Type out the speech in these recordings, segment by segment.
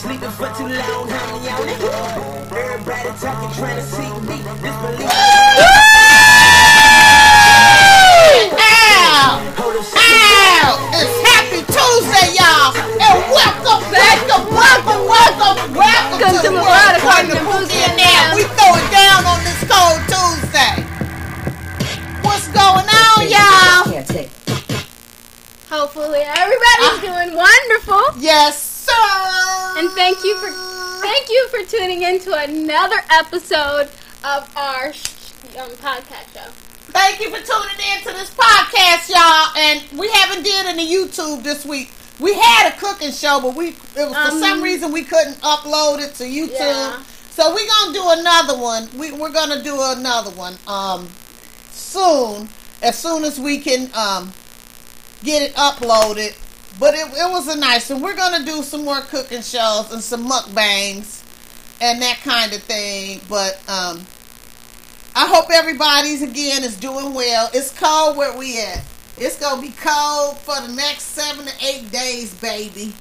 sleeping for too long, honey, on it. Everybody talking, trying to see me. Disbelief. We throwing down on this cold Tuesday. What's going on, y'all? Hopefully everybody's Ah. doing wonderful. Yes, sir. And thank you for thank you for tuning in to another episode of our um, podcast show. Thank you for tuning in to this podcast, y'all. And we haven't did any YouTube this week. We had a cooking show, but we it was, for Um, some reason we couldn't upload it to YouTube. Yeah. So we're gonna do another one. We, we're gonna do another one um soon, as soon as we can um get it uploaded. But it, it was a nice one. We're gonna do some more cooking shows and some mukbangs and that kind of thing. But um I hope everybody's again is doing well. It's cold where we at. It's gonna be cold for the next seven to eight days, baby.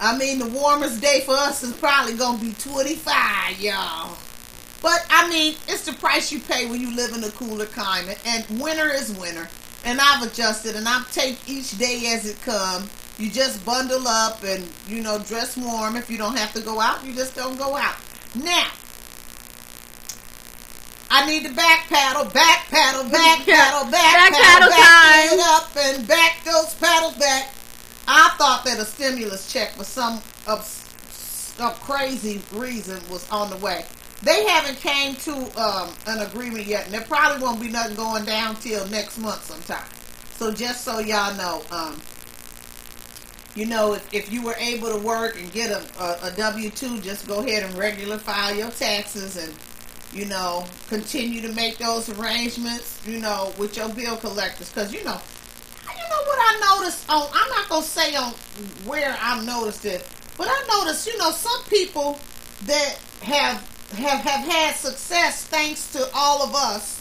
I mean, the warmest day for us is probably gonna be 25, y'all. But I mean, it's the price you pay when you live in a cooler climate. And winter is winter. And I've adjusted, and I take each day as it comes. You just bundle up and you know dress warm. If you don't have to go out, you just don't go out. Now, I need to back paddle, back paddle, back paddle, back, Back paddle, paddle back time. it up and back those paddles back. I thought that a stimulus check for some of, of crazy reason was on the way. They haven't came to um, an agreement yet, and there probably won't be nothing going down till next month sometime. So just so y'all know, um, you know, if, if you were able to work and get a, a, a W two, just go ahead and regular file your taxes and you know continue to make those arrangements. You know, with your bill collectors, because you know, you know what I noticed on. I'm not gonna say on where I noticed it, but I noticed, you know, some people that have have have had success thanks to all of us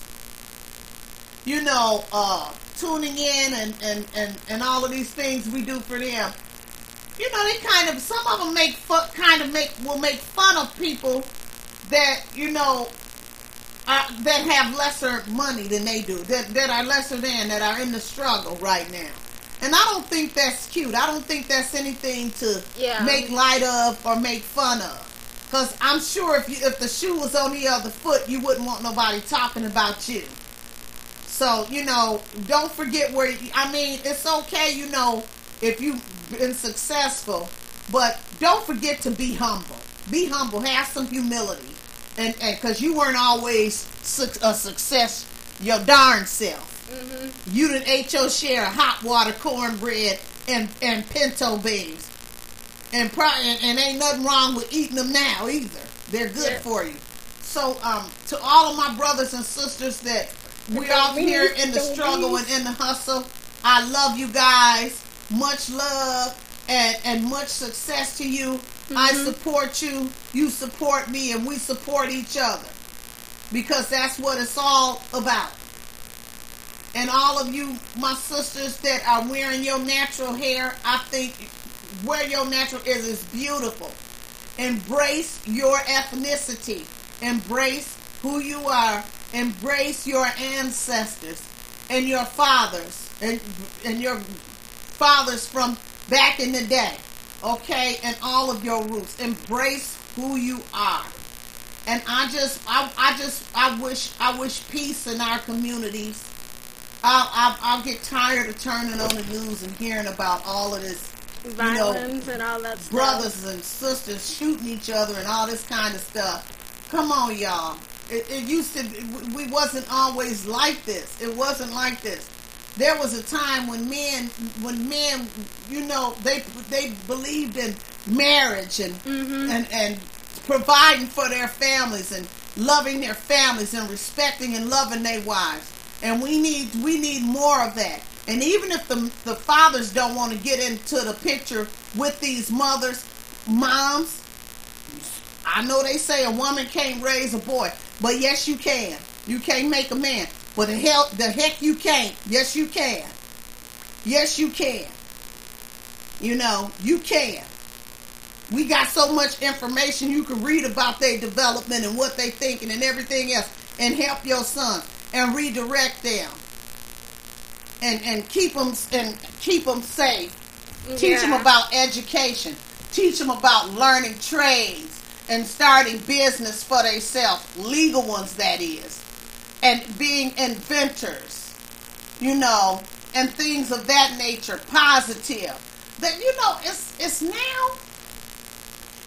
you know, uh, tuning in and, and, and, and all of these things we do for them. You know, they kind of some of them make fun, kind of make will make fun of people that you know uh, that have lesser money than they do, that that are lesser than, that are in the struggle right now. And I don't think that's cute. I don't think that's anything to Yeah. make light of or make fun of. Cause I'm sure if you if the shoe was on the other foot, you wouldn't want nobody talking about you. So, you know, don't forget where, you, I mean, it's okay, you know, if you've been successful, but don't forget to be humble. Be humble, have some humility. And, and cause you weren't always a success your darn self. You done ate your share of hot water, cornbread, and, and pinto beans. And, pro- and, and ain't nothing wrong with eating them now either. They're good Yeah. for you. So, um, to all of my brothers and sisters that we The out here in the struggle and in the hustle, I love you guys. Much love and, and much success to you. I Mm-hmm. support you. You support me, and we support each other because that's what it's all about. And all of you, my sisters that are wearing your natural hair, I think where your natural is is beautiful. Embrace your ethnicity. Embrace who you are. Embrace your ancestors and your fathers and and your fathers from back in the day. Okay, and all of your roots. Embrace who you are. And I just, I, I just, I wish, I wish peace in our communities. I'll, I'll, I'll get tired of turning on the news and hearing about all of this, you know, and all that stuff. brothers and sisters shooting each other and all this kind of stuff. Come on, y'all. It, it used to, we wasn't always like this. It wasn't like this. There was a time when men, when men, you know, they they believed in marriage and mm-hmm. and and providing for their families and loving their families and respecting and loving their wives. And we need we need more of that. And even if the the fathers don't want to get into the picture with these mothers, moms, I know they say a woman can't raise a boy, but yes you can. You can't make a man. But the hell the heck you can't. Yes you can. Yes you can. You know, you can. We got so much information you can read about their development and what they thinking and everything else, and help your son and redirect them, and and keep them and keep them safe. Teach them about education. Teach them about learning trades and starting business for themselves, legal ones that is, and being inventors, you know, and things of that nature, positive. That you know, it's it's now.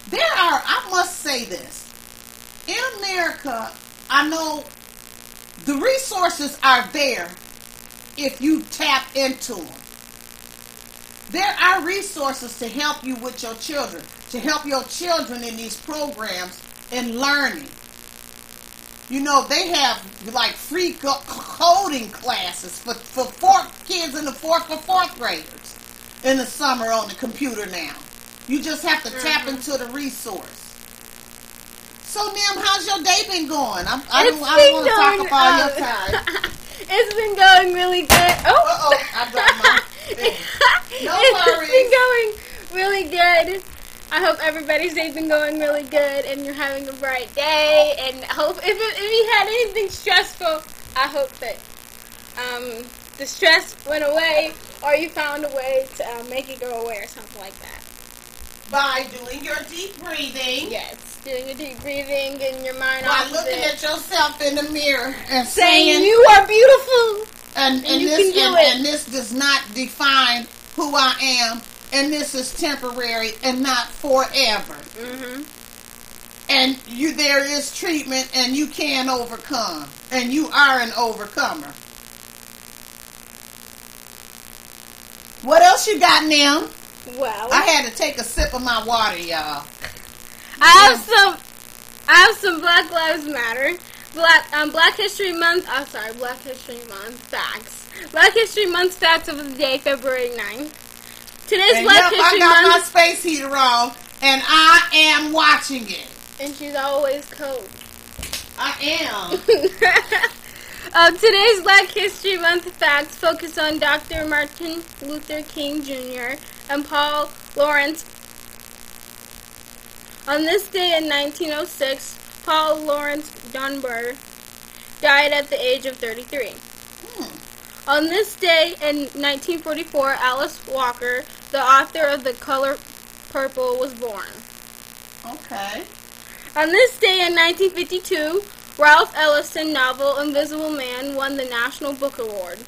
There are, I must say this, in America, I know the resources are there if you tap into them. There are resources to help you with your children, to help your children in these programs and learning. You know, they have like free coding classes for, for fourth kids in the fourth for fourth graders in the summer on the computer now. You just have to tap Mhm. into the resource. So, Nim, how's your day been going? I'm, I don't, I don't want to talk about uh, your time. it's been going really good. Oh, Uh-oh, I dropped my. No it's worries. been going really good. I hope everybody's day's been going really good and you're having a bright day. And hope if, it, if you had anything stressful, I hope that um, the stress went away or you found a way to uh, make it go away or something like that. By doing your deep breathing. Yes, doing a deep breathing, getting your mind By off of looking at yourself in the mirror and saying saying, you are beautiful. and, and you this and, and this does not define who I am, and this is temporary and not forever. Mm-hmm. And you there is treatment and you can overcome. And you are an overcomer. What else you got, Nim? Well, I had to take a sip of my water, y'all. I have some. I have some Black Lives Matter, Black um, Black History Month. I'm sorry, Black History Month facts. Black History Month facts of the day, February 9th. Today's And Black yep, I History got my space heater on, and I am watching it. and she's always cold. I am. Uh, today's Black History Month facts focus on Dr. Martin Luther King Jr. and Paul Laurence. On this day in 1906, Paul Laurence Dunbar died at the age of 33. Hmm. On this day in 1944, Alice Walker, the author of The Color Purple, was born. Okay. On this day in 1952, Ralph Ellison novel Invisible Man won the National Book Award.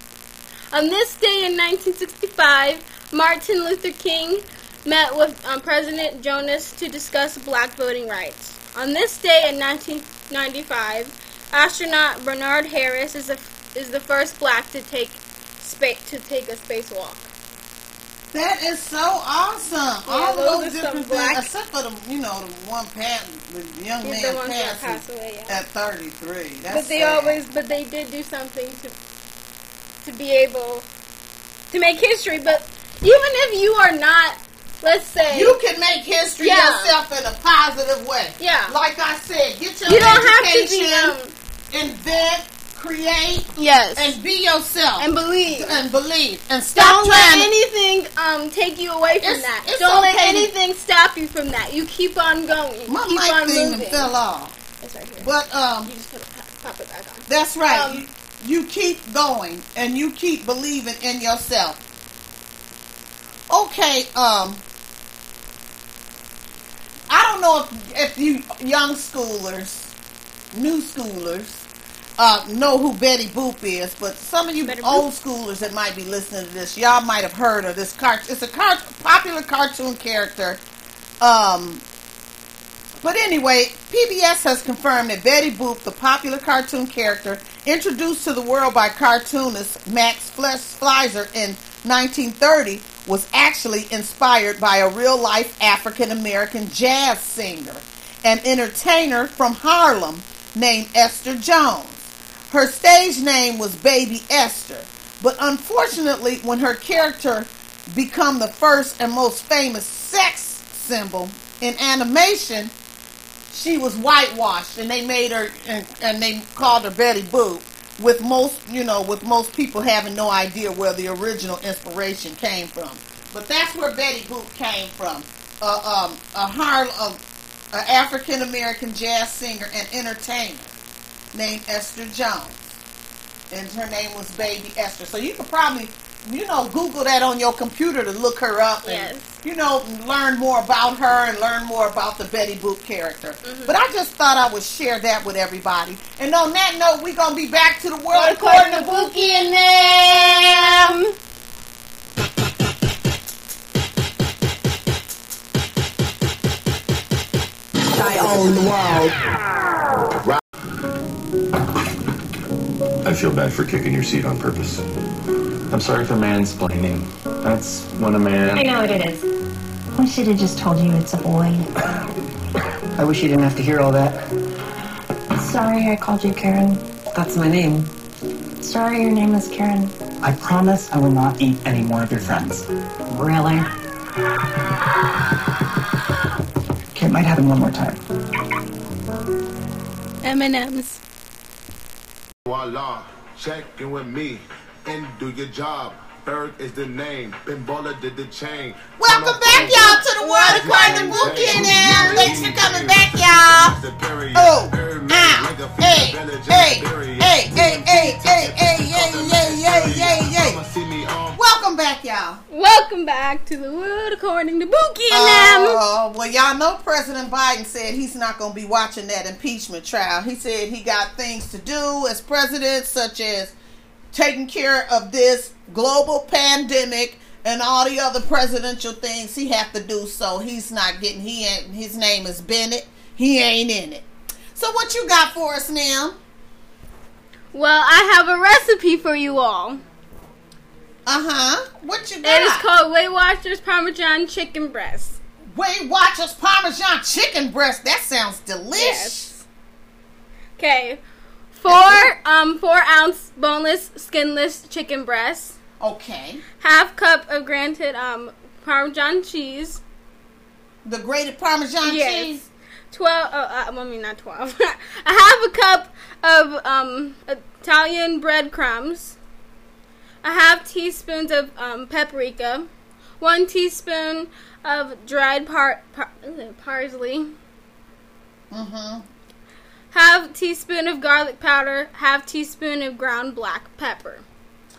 On this day in 1965, Martin Luther King met with um, President Johnson to discuss black voting rights. On this day in 1995, astronaut Bernard Harris is the, is the first black to take spa- to take a spacewalk. That is so awesome. Yeah, All those those different black- things, except for the, you know, the one pat, the young He's man the passed away. Yeah. at 33. But they sad. always but they did do something to to be able to make history but even if you are not let's say You can make history Yeah. yourself in a positive way. yeah Like I said, get your you don't have to be education, um, invent, create, yes and be yourself. and believe and believe. And stop don't let trying to anything um take you away from It's- that it's don't let okay to- anything stop you from that you keep on going My keep mic on thing moving fell off. it's right here But um you just gotta pop, pop it back on That's right. Um, you, you keep going and you keep believing in yourself. Okay, um I don't know if, if you young schoolers, new schoolers, uh, know who Betty Boop is, but some of you Betty old schoolers that might be listening to this, y'all might have heard of this cart. It's a car- popular cartoon character. Um, but anyway, PBS has confirmed that Betty Boop, the popular cartoon character introduced to the world by cartoonist Max Fleischer in 1930, was actually inspired by a real life African American jazz singer and entertainer from Harlem named Esther Jones. Her stage name was Baby Esther, but unfortunately, when her character became the first and most famous sex symbol in animation, she was whitewashed and they made her and, and they called her Betty Boop with most you know with most people having no idea where the original inspiration came from. But that's where Betty Boop came from. A um a Harlem a African American jazz singer and entertainer named Esther Jones, and her name was Baby Esther. So you could probably you know Google that on your computer to look her up and you know learn more about her and learn more about the Betty Boop character. Mm-hmm. But I just thought I would share that with everybody. And on that note, we're gonna be back to the world According according to to Bookie and them. I own the world. Feel bad for kicking your seat on purpose. I'm sorry for mansplaining. That's when a man. I know what it is. I should have just told you it's a boy. I wish you didn't have to hear all that. Sorry I called you Karen. That's my name. Sorry your name is Karen. I promise I will not eat any more of your friends. Really? Okay, it might happen one more time. M&M's. Voila, check in with me and do your job. Berg is the name. Ben Baller did the chain. Welcome back, y'all, to the world according to Bookie and. Thanks for coming back, y'all. Oh, ow, hey, hey, hey, hey, hey, hey, hey, yay, yay, yay, yay, yay. Welcome back, y'all. Welcome back to the world according to Bookie and them. Oh, well, y'all know President Biden said he's not going to be watching that impeachment trial. He said he got things to do as president, such as taking care of this global pandemic and all the other presidential things he have to do. So he's not getting. He ain't. His name is Bennett. He ain't in it. So what you got for us now? Well, I have a recipe for you all. Uh huh. What you It got? is called Weight Watchers Parmesan Chicken Breast. Weight Watchers Parmesan chicken breast. That sounds delicious. Yes. Okay. Four um four ounce boneless, skinless chicken breasts. Okay. Half cup of granted um Parmesan cheese. The grated Parmesan Yes. cheese. Twelve. Uh, uh, I mean not twelve. a half a cup of um Italian breadcrumbs. A half teaspoons of um, paprika. One teaspoon of dried par, par parsley. Mm-hmm. Half teaspoon of garlic powder. Half teaspoon of ground black pepper.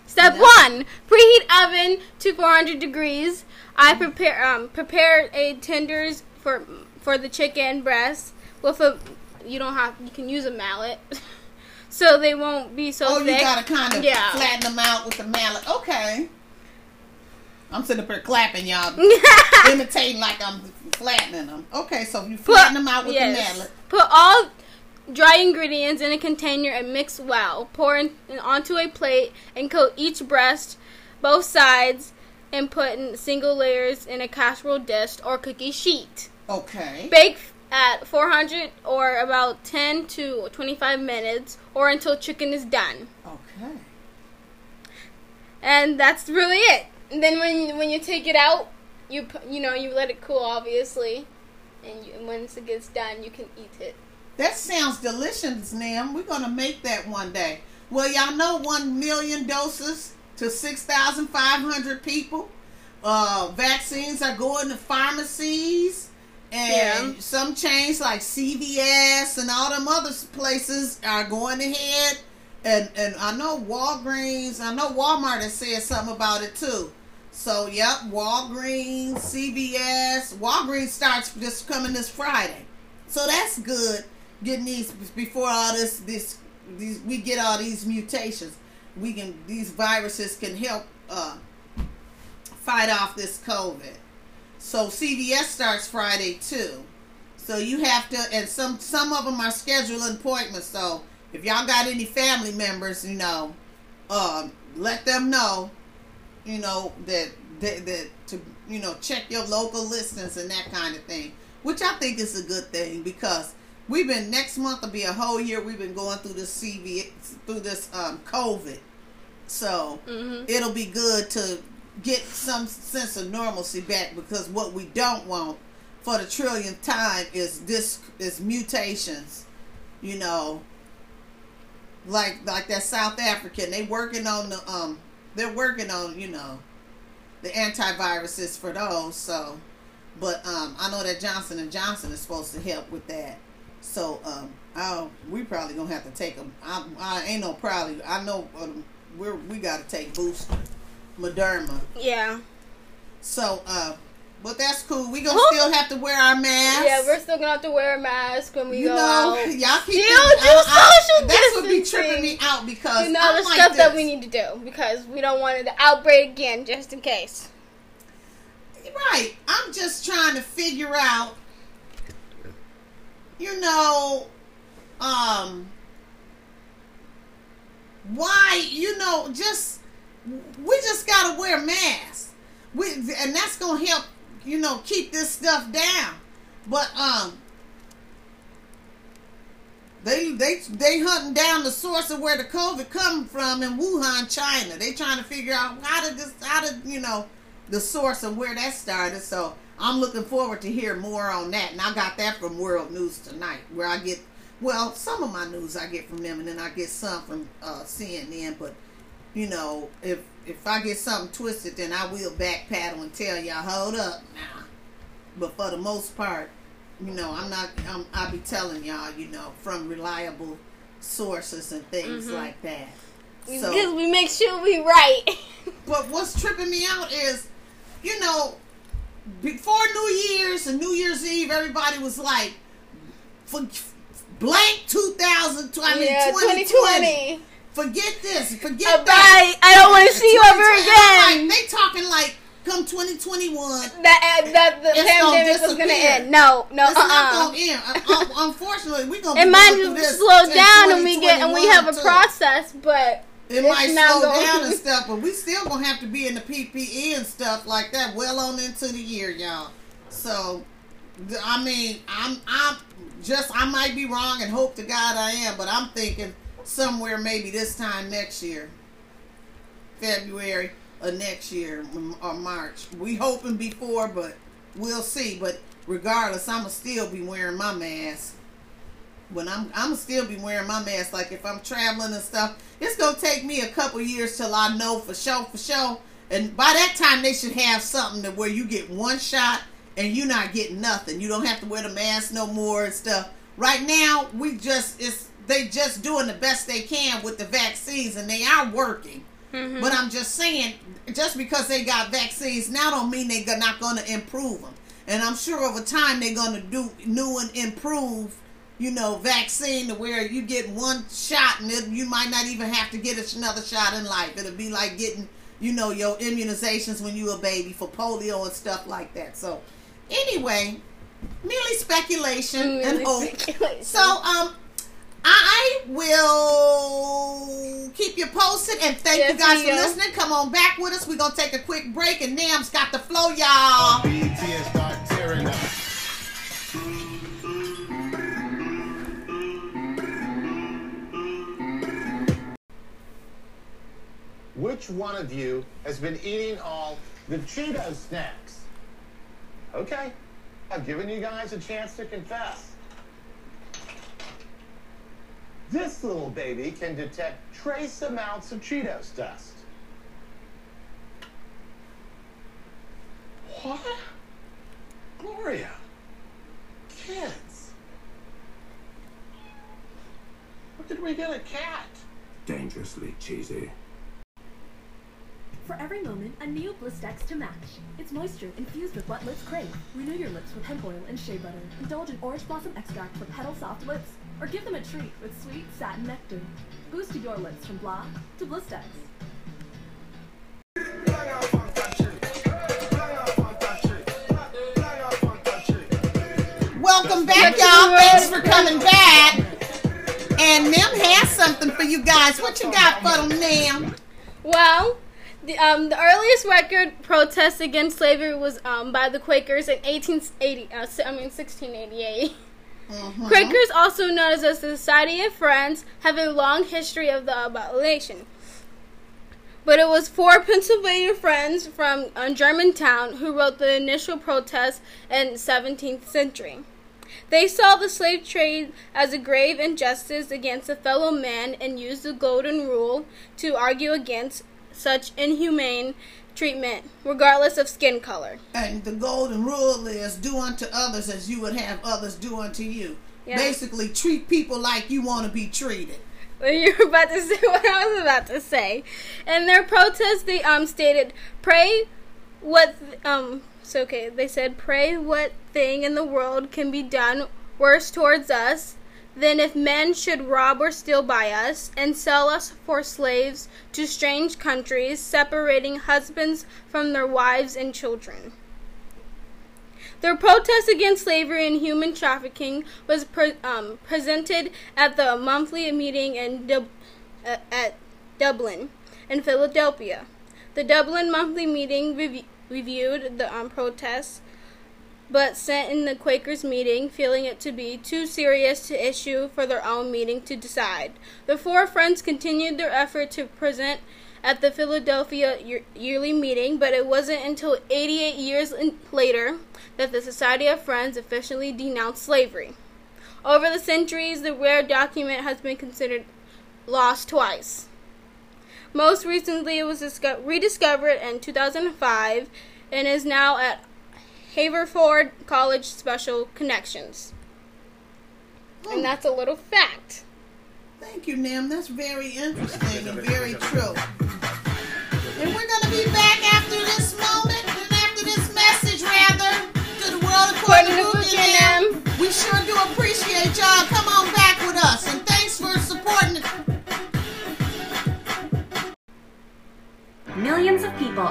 Step one: preheat oven to 400 degrees. I prepare um prepare a tenders for for the chicken breast with a you don't have you can use a mallet so they won't be so Oh, thick. you gotta kind of Yeah. flatten them out with the mallet. Okay. I'm sitting up here clapping, y'all, imitating like I'm flattening them. Okay, so you flatten them out with the mallet. Put all dry ingredients in a container and mix well. Pour in, onto a plate and coat each breast, both sides, and put in single layers in a casserole dish or cookie sheet. Okay. Bake at 400 or about 10 to 25 minutes or until chicken is done. Okay. And that's really it. And then when when you take it out, you you know you let it cool obviously, and you, and once it gets done, you can eat it. That sounds delicious, Nim. We're gonna make that one day. Well, y'all know one million doses to six thousand five hundred people. Uh, vaccines are going to pharmacies, and Yeah. some chains like CVS and all them other places are going ahead. And and I know Walgreens, I know Walmart has said something about it too. So yep, Walgreens, CVS, Walgreens starts just coming this Friday. So that's good. Getting these before all this this these we get all these mutations. We can these viruses can help uh, fight off this COVID. So CVS starts Friday too. So you have to, and some some of them are scheduling appointments. So if y'all got any family members, you know, um, let them know, you know that that, that to you know check your local listings and that kind of thing, which I think is a good thing because we've been next month will be a whole year we've been going through this CV through this um, COVID, so it'll be good to get some sense of normalcy back because what we don't want for the trillionth time is this is mutations, you know, like like that South African. They working on the um they're working on, you know, the antiviruses for those. So But um, I know that Johnson and Johnson is supposed to help with that. So um, I we probably gonna have to take them. I, I ain't no probably. I know um, we're we got to take booster, Moderna. Yeah. So uh, but that's cool. We gonna still have to wear our masks. Yeah, we're still gonna have to wear a mask when we you go know, out. y'all keep Still do I- I- social That's what be tripping me out because You know I'm the like stuff that we need to do because we don't want the outbreak again, just in case. Right. I'm just trying to figure out, you know, um, why, you know, just, we just got to wear masks. We, and that's to help, you know, keep this stuff down. But, um, they they they hunting down the source of where the COVID coming from in Wuhan, China. They trying to figure out how did this how did you know the source of where that started. So I'm looking forward to hear more on that. And I got that from World News tonight, where I get well some of my news I get from them, and then I get some from uh, CNN. But you know, if if I get something twisted, then I will backpedal and tell y'all hold up now. But for the most part, you know, I'm not. I'm, I'll be telling y'all, you know, from reliable sources and things Mhm. like that. We- So- Because we make sure we right. But what's tripping me out is, you know, before New Year's and New Year's Eve, everybody was like, for blank 2000, I mean, yeah, 2020. 2020. Forget this. Forget Uh, that. bye. I don't want to see you ever again. Like, they talking like, come 2021. that uh, that the pandemic was gonna end. No, no, It's uh, not uh gonna end. Uh, uh, unfortunately, we're gonna. It might slow down and we get and we have a process, but It it's might slow going- down and stuff, but we still gonna have to be in the PPE and stuff like that well on into the year, y'all. So, I mean, I'm I'm just I might be wrong and hope to God I am, but I'm thinking somewhere maybe this time next year, February of next year or March. We hoping before, but we'll see. But regardless, I'ma still be wearing my mask when I'm I'm still be wearing my mask. Like if I'm traveling and stuff, it's gonna take me a couple years till I know for sure, for sure. And by that time, they should have something to where you get one shot and you're not getting nothing. You don't have to wear the mask no more and stuff. Right now, we just it's they just doing the best they can with the vaccines and they are working. Mm-hmm. But I'm just saying, just because they got vaccines now don't mean they're not going to improve them. And I'm sure over time they're going to do new and improve, you know, vaccine to where you get one shot and it, you might not even have to get another shot in life. It'll be like getting, you know, your immunizations when you were a baby for polio and stuff like that. So, anyway, merely speculation and hope. speculation. So, um, I will keep you posted and thank Yes, you guys for listening. Come on back with us. We're gonna take a quick break and Nam's got the flow, y'all. BET and start tearing up. Which one of you has been eating all the Cheeto snacks? Okay, I've given you guys a chance to confess. This little baby can detect trace amounts of Cheetos dust. What? Gloria. Kids. Where did we get a cat? Dangerously cheesy. For every moment, a new Blistex to match. It's moisture infused with what lips crave. Renew your lips with hemp oil and shea butter. Indulge in orange blossom extract for petal soft lips. Or give them a treat with sweet satin nectar. Boost your lips from blah to Blistex. Welcome back, y'all. Thanks for coming back. And Nim has something for you guys. What you got for them, Nim? Well, the, um, the earliest record protest against slavery was um, by the Quakers in 1880. Uh, I mean 1688. Quakers, also known as the Society of Friends, have a long history of the abolition. But it was four Pennsylvania friends from uh, Germantown who wrote the initial protest in 17th century. They saw the slave trade as a grave injustice against a fellow man and used the Golden Rule to argue against such inhumane treatment, regardless of skin color. And the golden rule is do unto others as you would have others do unto you. Basically, treat people like you want to be treated. You were about to say what I was about to say. In their protest, they um stated, "Pray what um." So okay, they said, "Pray what thing in the world can be done worse towards us than if men should rob or steal by us and sell us for slaves to strange countries, separating husbands from their wives and children." Their protest against slavery and human trafficking was pre- um, presented at the monthly meeting in Dub- uh, at Dublin and Philadelphia. The Dublin monthly meeting rev- reviewed the um, protests, but sent in the Quakers meeting, feeling it to be too serious to issue for their own meeting to decide. The four friends continued their effort to present at the Philadelphia year- yearly meeting, but it wasn't until 88 years in- later that the Society of Friends officially denounced slavery. Over the centuries, the rare document has been considered lost twice. Most recently, it was disco- rediscovered in 2005 and is now at Haverford College Special Collections. And oh. that's a little fact. Thank you, Nim. That's very interesting and very true. And we're going to be back after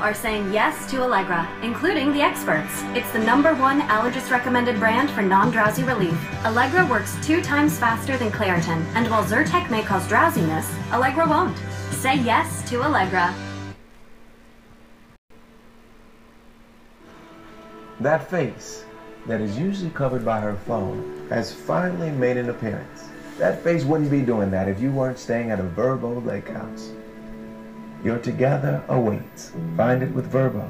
are saying yes to Allegra, including the experts. It's the number one allergist recommended brand for non drowsy relief. Allegra works two times faster than Claritin, and while Zyrtec may cause drowsiness, Allegra won't. Say yes to Allegra. That face, that is usually covered by her phone, has finally made an appearance. That face wouldn't be doing that if you weren't staying at a Vrbo Lake House. Your together awaits. Find it with Vrbo.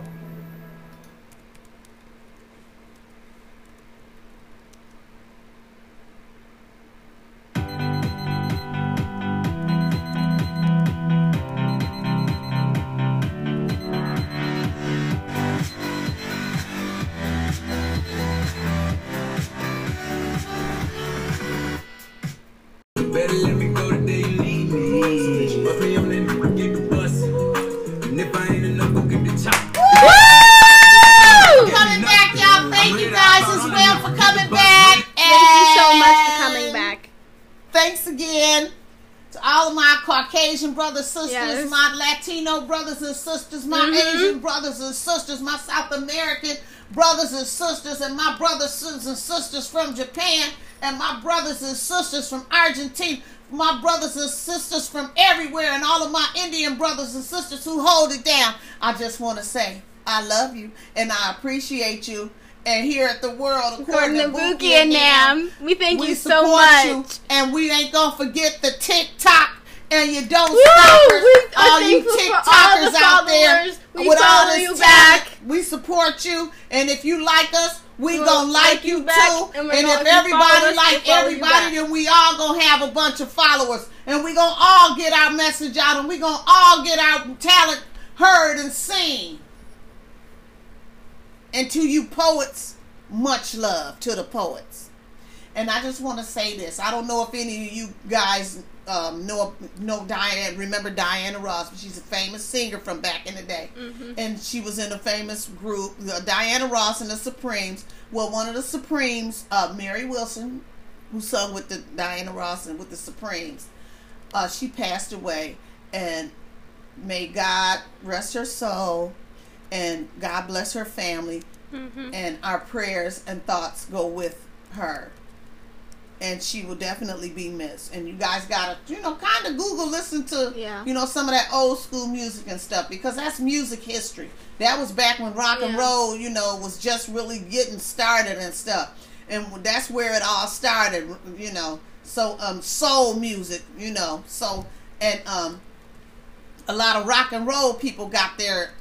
Sisters, Yes. my Latino brothers and sisters, my Mhm. Asian brothers and sisters, my South American brothers and sisters, and my brothers and sisters from Japan, and my brothers and sisters from Argentina, my brothers and sisters from everywhere, and all of my Indian brothers and sisters who hold it down. I just want to say, I love you and I appreciate you. And here at the world, according According to Buki and Nam, we thank we you so much. you, and we ain't gonna forget the TikTok and you don't Woo! stoppers. We all you for all TikTokers out there. We with all this you talent, we support you. And if you like us, we We'll gonna like, you back, too. and And, if everybody us, like you everybody, then we all gonna have a bunch of followers, and we gonna all get our message out, and we gonna all get our talent heard and seen. And to you poets, much love to the poets. And I just want to say this. I don't know if any of you guys um, know know Diane. Remember Diana Ross? She's a famous singer from back in the day, and she was in a famous group, uh, Diana Ross and the Supremes. Well, one of the Supremes, uh, Mary Wilson, who sung with the Diana Ross and with the Supremes, uh, she passed away, and may God rest her soul, and God bless her family and our prayers and thoughts go with her. And she will definitely be missed. And you guys gotta, you know, kind of Google, listen to, Yeah. you know, some of that old school music and stuff because that's music history. That was back when rock and roll, you know, was just really getting started and stuff. And that's where it all started, you know. So, um, soul music, you know. So, and um, a lot of rock and roll people got their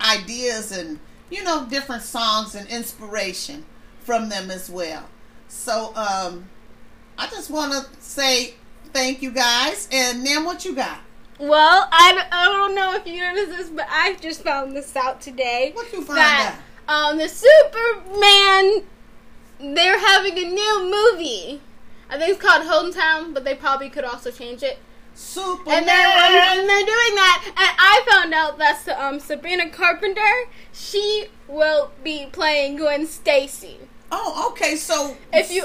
ideas and you know different songs and inspiration from them as well so um i just want to say thank you guys and then what you got Well, I, don't- I don't know if you noticed this, but I just found this out today. What you find that, Um, the Superman, they're having a new movie. I think it's called Hometown, but they probably could also change it. Superman. And they're, and they're doing that. And I found out that um, Sabrina Carpenter, she will be playing Gwen Stacy. Oh, okay. So If you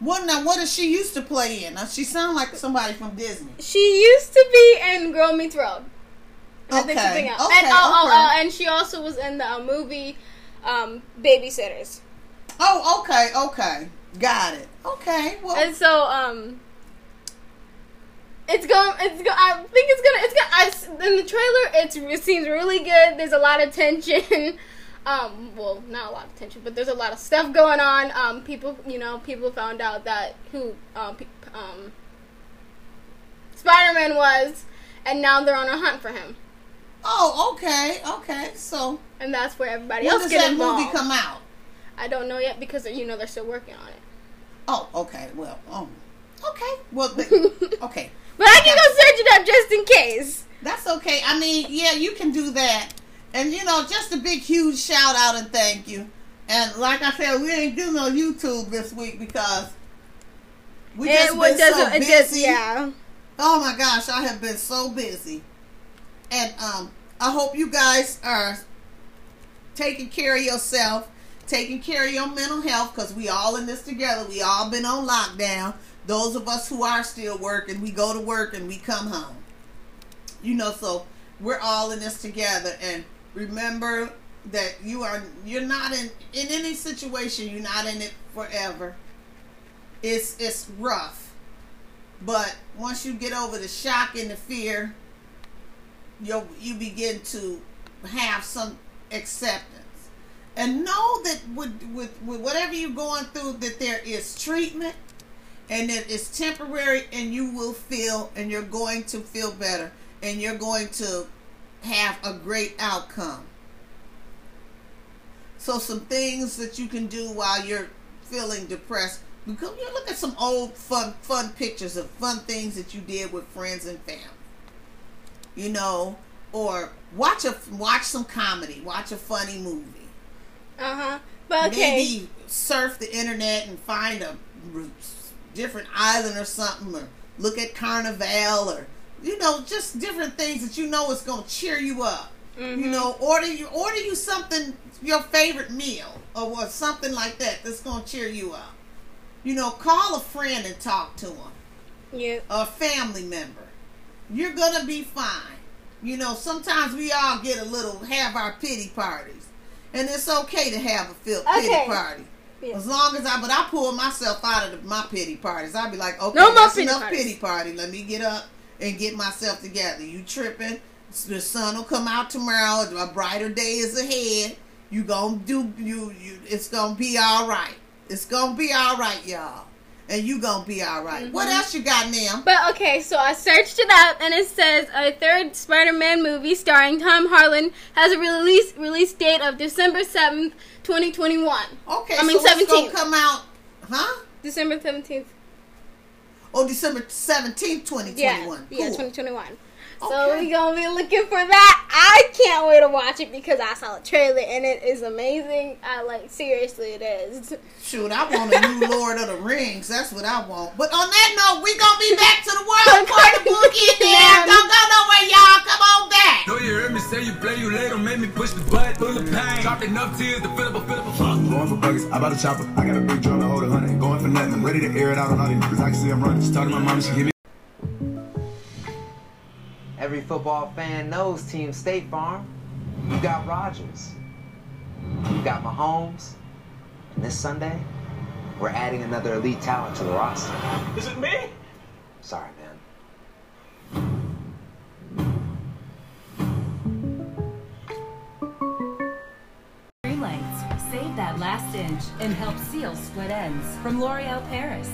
what now? What does she used to play in? Now, she sound like somebody from Disney. She used to be in Girl Meets World. I think Okay, something else. okay, and, oh, oh, okay. oh, and she also was in the uh, movie um, Babysitters. Oh, okay, okay, got it. Okay, well, And so, um, it's going. It's go. I think it's gonna. It's gonna. I, in the trailer, it's it seems really good. There's a lot of tension. Um, well, not a lot of tension, but there's a lot of stuff going on. Um, people, you know, people found out that who um, pe- um, Spider-Man was, and now they're on a hunt for him. oh, okay, okay. So and that's where everybody when else does that involved. movie come out? I don't know yet because you know they're still working on it. Oh, okay. Well, um, okay. Well, okay. But I can go search it up just in case. That's okay. I mean, yeah, you can do that. And you know, just a big, huge shout out and thank you. And like I said, we ain't do no YouTube this week because we just It been so doesn't- just- busy. yeah. Oh my gosh, I have been so busy. And um, I hope you guys are taking care of yourself, taking care of your mental health, because we all in this together. We all been on lockdown. Those of us who are still working, we go to work and we come home. You know, so we're all in this together. And remember that you are you're not in in any situation. You're not in it forever. It's it's rough, but once you get over the shock and the fear, you you begin to have some acceptance and know that with, with with whatever you're going through that there is treatment and that it's temporary and you will feel and you're going to feel better and you're going to have a great outcome so some things that you can do while you're feeling depressed because you look at some old fun fun pictures of fun things that you did with friends and family you know or watch a watch some comedy watch a funny movie Uh huh. But okay. maybe surf the internet and find a different island or something or look at carnival or you know just different things that you know is going to cheer you up Mm-hmm. you know order you order you something your favorite meal or something like that that's going to cheer you up you know call a friend and talk to them Yeah. a family member you're gonna be fine you know sometimes we all get a little have our pity parties and it's okay to have a fil- pity Okay. party Yeah. as long as I, but I pull myself out of the, my pity parties. I'd be like, okay, No that's pity enough parties. pity party. Let me get up and get myself together. You tripping? The sun will come out tomorrow. A brighter day is ahead. You gonna do you? You it's gonna be all right. It's gonna be all right, y'all. And you gonna be all right. What Mhm. else you got, Nam? But okay, so I searched it up, and it says a third Spider-Man movie starring Tom Holland has a release release date of December seventh, twenty twenty one. Okay, I mean so seventeenth. come out, huh? December seventeenth. Oh, December seventeenth, 2021. Yeah, twenty one. yeah, twenty twenty one. So we gonna be looking for that. I can't wait to watch it because I saw the trailer and it is amazing. I like seriously, it is. Shoot, I want a new Lord of the Rings. That's what I want. But on that note, we gonna be back to the world party boogie now. Don't go nowhere, y'all. Come on back. Know you heard me say you play you later, make me push the button, full of pain. Dropped enough tears to fill up a fill up a I'm going for buckets, I bought a chopper. I got a big drum to hold a hundred. Going for nothing. I'm ready to air it out on all these niggas. I can see I'm running. Just talking to my mom, she give me. Every football fan knows Team State Farm. You got Rogers. You got Mahomes. And this Sunday, we're adding another elite talent to the roster. Is it me? Sorry, man. That and help seal split ends. From L'Oreal Paris.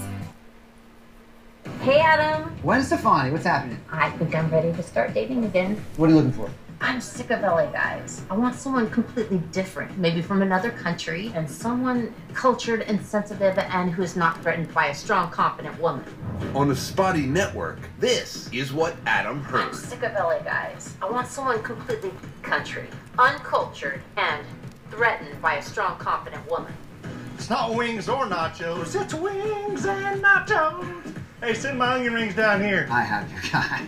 Hey, Adam. When Stefani, what's happening? I think I'm ready to start dating again. What are you looking for? I'm sick of LA guys. I want someone completely different, maybe from another country, and someone cultured and sensitive and who is not threatened by a strong, confident woman. On the Spotty Network, this is what Adam I'm sick of LA guys. I want someone completely country, uncultured, and threatened by a strong, confident woman. It's not wings or nachos, it's wings and nachos. Hey, send my onion rings down here. I have your guy.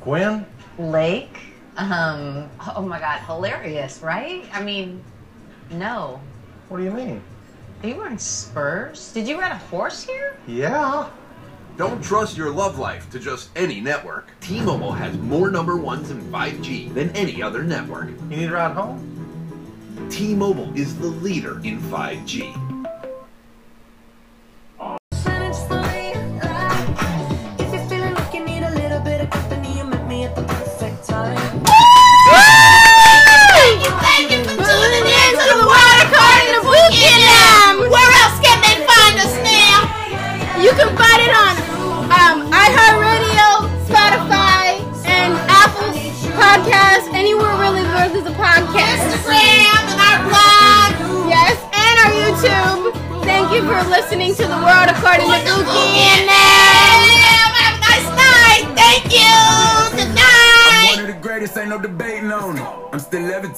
Gwen? Lake? Um, oh my god, hilarious, right? I mean, no. What do you mean? Are you wearing spurs? Did you ride a horse here? Yeah. Don't trust your love life to just any network. T-Mobile has more number ones in 5G than any other network. You need a ride home? T-Mobile is the leader in 5G. For listening to the World According to Dookie. And have a nice night. Thank you. Good night. One of the greatest, ain't no debating on it. I'm still levitating.